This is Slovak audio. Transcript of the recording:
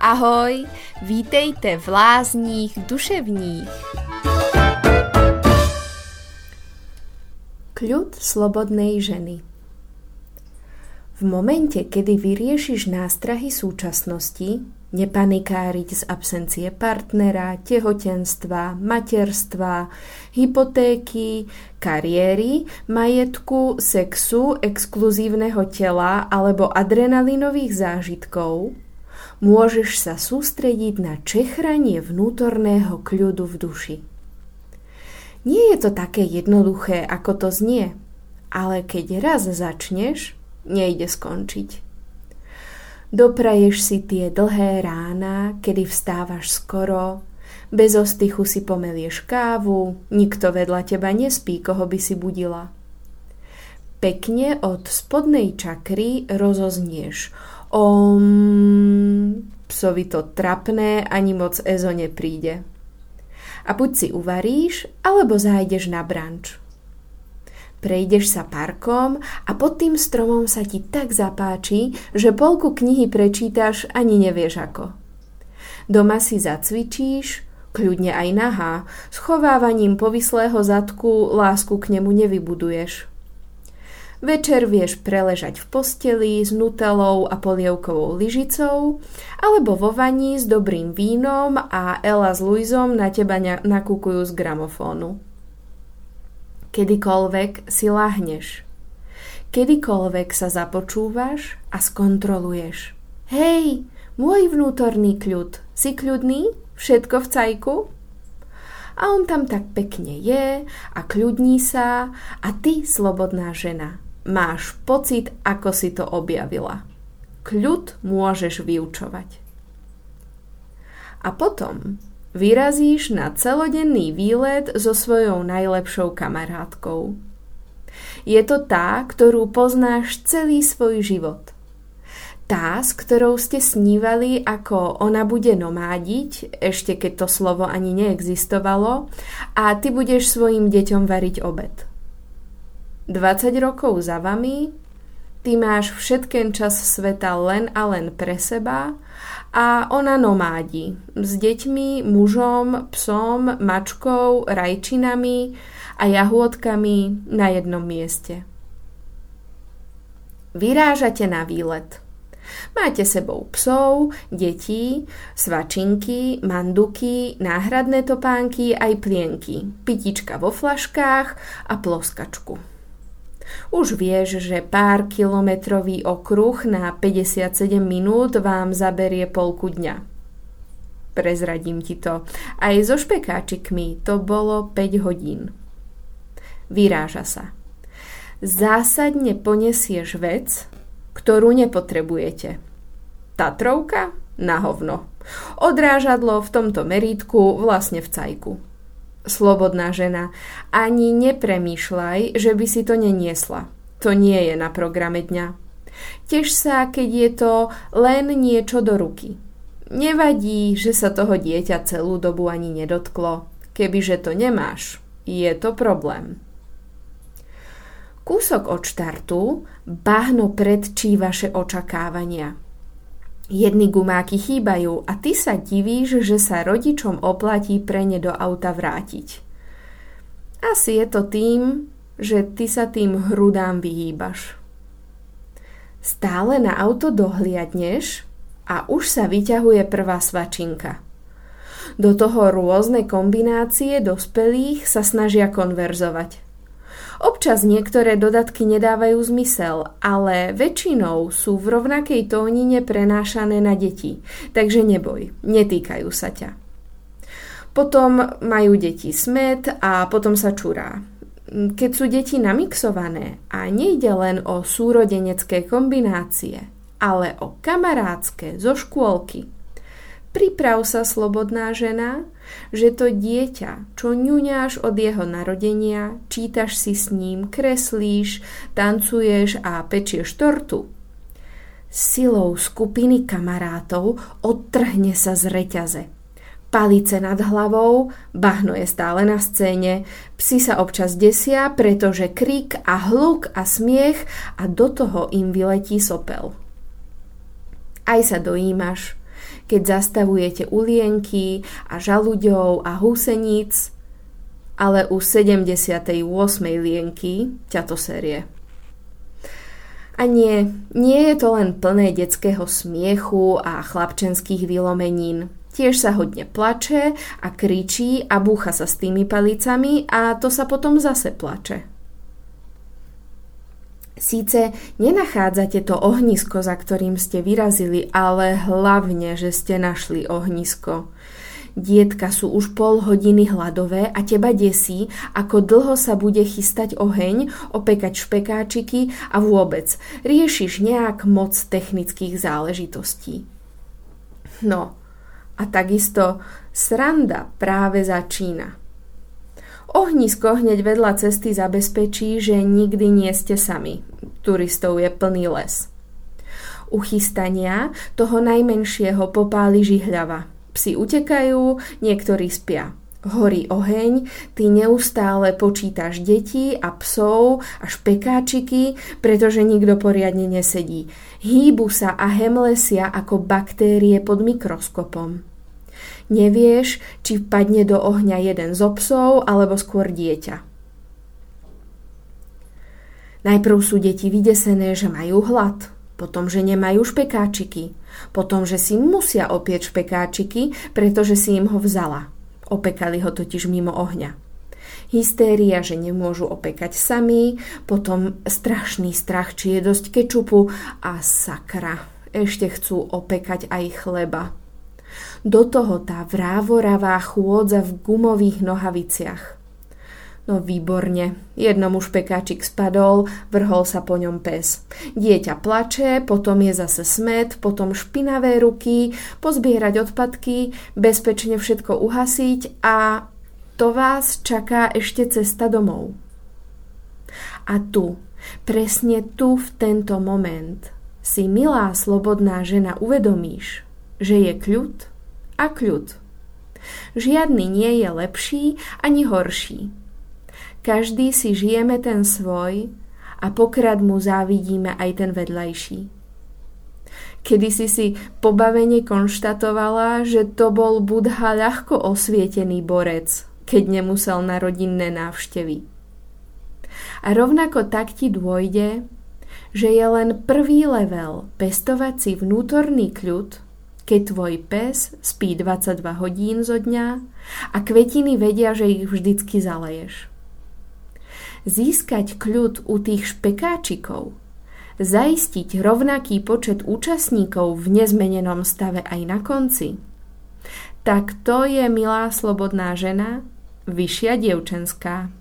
Ahoj, vítejte v lázních duševních. Kľud slobodnej ženy V momente, kedy vyriešiš nástrahy súčasnosti, nepanikáriť z absencie partnera, tehotenstva, materstva, hypotéky, kariéry, majetku, sexu, exkluzívneho tela alebo adrenalinových zážitkov, môžeš sa sústrediť na čechranie vnútorného kľudu v duši. Nie je to také jednoduché, ako to znie, ale keď raz začneš, nejde skončiť. Dopraješ si tie dlhé rána, kedy vstávaš skoro, bez ostychu si pomelieš kávu, nikto vedľa teba nespí, koho by si budila. Pekne od spodnej čakry rozoznieš Om, psovi to trapné, ani moc Ezo nepríde. A buď si uvaríš, alebo zájdeš na branč. Prejdeš sa parkom a pod tým stromom sa ti tak zapáči, že polku knihy prečítaš ani nevieš ako. Doma si zacvičíš, kľudne aj nahá, schovávaním povislého zadku lásku k nemu nevybuduješ. Večer vieš preležať v posteli s nutelou a polievkovou lyžicou, alebo vo vani s dobrým vínom a Ela s Luizom na teba nakúkujú z gramofónu. Kedykoľvek si lahneš. Kedykoľvek sa započúvaš a skontroluješ. Hej, môj vnútorný kľud, si kľudný? Všetko v cajku? A on tam tak pekne je a kľudní sa a ty, slobodná žena, máš pocit, ako si to objavila. Kľud môžeš vyučovať. A potom vyrazíš na celodenný výlet so svojou najlepšou kamarátkou. Je to tá, ktorú poznáš celý svoj život. Tá, s ktorou ste snívali, ako ona bude nomádiť, ešte keď to slovo ani neexistovalo, a ty budeš svojim deťom variť obed. 20 rokov za vami, ty máš všetken čas sveta len a len pre seba a ona nomádi s deťmi, mužom, psom, mačkou, rajčinami a jahôdkami na jednom mieste. Vyrážate na výlet. Máte sebou psov, detí, svačinky, manduky, náhradné topánky aj plienky, pitička vo flaškách a ploskačku. Už vieš, že pár kilometrový okruh na 57 minút vám zaberie polku dňa. Prezradím ti to. Aj so špekáčikmi to bolo 5 hodín. Vyráža sa. Zásadne ponesieš vec, ktorú nepotrebujete. Tatrovka? Na hovno. Odrážadlo v tomto merítku vlastne v cajku slobodná žena, ani nepremýšľaj, že by si to neniesla. To nie je na programe dňa. Tež sa, keď je to len niečo do ruky. Nevadí, že sa toho dieťa celú dobu ani nedotklo. Kebyže to nemáš, je to problém. Kúsok od štartu bahno predčí vaše očakávania – Jedny gumáky chýbajú a ty sa divíš, že sa rodičom oplatí pre ne do auta vrátiť. Asi je to tým, že ty sa tým hrudám vyhýbaš. Stále na auto dohliadneš a už sa vyťahuje prvá svačinka. Do toho rôzne kombinácie dospelých sa snažia konverzovať – Občas niektoré dodatky nedávajú zmysel, ale väčšinou sú v rovnakej tónine prenášané na deti, takže neboj, netýkajú sa ťa. Potom majú deti smet a potom sa čurá. Keď sú deti namixované a nejde len o súrodenecké kombinácie, ale o kamarátske zo škôlky, Priprav sa, slobodná žena, že to dieťa, čo ňuňáš od jeho narodenia, čítaš si s ním, kreslíš, tancuješ a pečieš tortu. Silou skupiny kamarátov odtrhne sa z reťaze. Palice nad hlavou, bahno je stále na scéne, psi sa občas desia, pretože krik a hluk a smiech a do toho im vyletí sopel. Aj sa dojímaš, keď zastavujete ulienky a žaluďov a húseníc, ale u 78. lienky ťa série. A nie, nie je to len plné detského smiechu a chlapčenských vylomenín. Tiež sa hodne plače a kričí a búcha sa s tými palicami a to sa potom zase plače. Síce nenachádzate to ohnisko, za ktorým ste vyrazili, ale hlavne, že ste našli ohnisko. Dietka sú už pol hodiny hladové a teba desí, ako dlho sa bude chystať oheň, opekať špekáčiky a vôbec riešiš nejak moc technických záležitostí. No, a takisto sranda práve začína. Ohnisko hneď vedľa cesty zabezpečí, že nikdy nie ste sami. Turistov je plný les. Uchystania toho najmenšieho popáli žihľava – Psi utekajú, niektorí spia. Horí oheň, ty neustále počítaš deti a psov a špekáčiky, pretože nikto poriadne nesedí. Hýbu sa a hemlesia ako baktérie pod mikroskopom. Nevieš, či padne do ohňa jeden zo psov alebo skôr dieťa. Najprv sú deti vydesené, že majú hlad, potom, že nemajú špekáčiky, potom, že si musia opieť špekáčiky, pretože si im ho vzala. Opekali ho totiž mimo ohňa. Hystéria, že nemôžu opekať sami, potom strašný strach, či je dosť kečupu a sakra, ešte chcú opekať aj chleba. Do toho tá vrávoravá chôdza v gumových nohaviciach – No výborne. Jednomu špekáčik spadol, vrhol sa po ňom pes. Dieťa plače, potom je zase smet, potom špinavé ruky, pozbierať odpadky, bezpečne všetko uhasiť a to vás čaká ešte cesta domov. A tu, presne tu v tento moment, si milá slobodná žena uvedomíš, že je kľud a kľud. Žiadny nie je lepší ani horší každý si žijeme ten svoj a pokrad mu závidíme aj ten vedľajší. Kedy si si pobavene konštatovala, že to bol Budha ľahko osvietený borec, keď nemusel na rodinné návštevy. A rovnako tak ti dôjde, že je len prvý level pestovať si vnútorný kľud, keď tvoj pes spí 22 hodín zo dňa a kvetiny vedia, že ich vždycky zaleješ získať kľud u tých špekáčikov, zaistiť rovnaký počet účastníkov v nezmenenom stave aj na konci, tak to je milá slobodná žena, vyššia dievčenská.